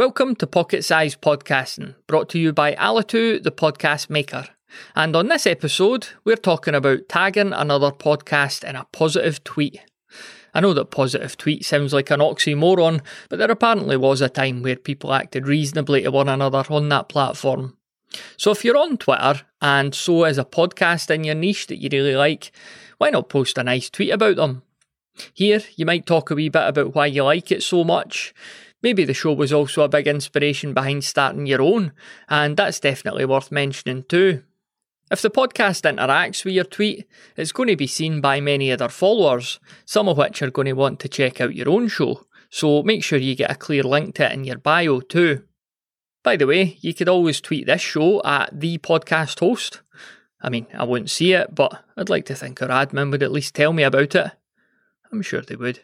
Welcome to Pocket Size Podcasting, brought to you by Alitu, the podcast maker. And on this episode, we're talking about tagging another podcast in a positive tweet. I know that positive tweet sounds like an oxymoron, but there apparently was a time where people acted reasonably to one another on that platform. So if you're on Twitter and so is a podcast in your niche that you really like, why not post a nice tweet about them? Here, you might talk a wee bit about why you like it so much. Maybe the show was also a big inspiration behind starting your own, and that's definitely worth mentioning too. If the podcast interacts with your tweet, it's going to be seen by many other followers, some of which are going to want to check out your own show, so make sure you get a clear link to it in your bio too. By the way, you could always tweet this show at the podcast host. I mean, I wouldn't see it, but I'd like to think our admin would at least tell me about it. I'm sure they would.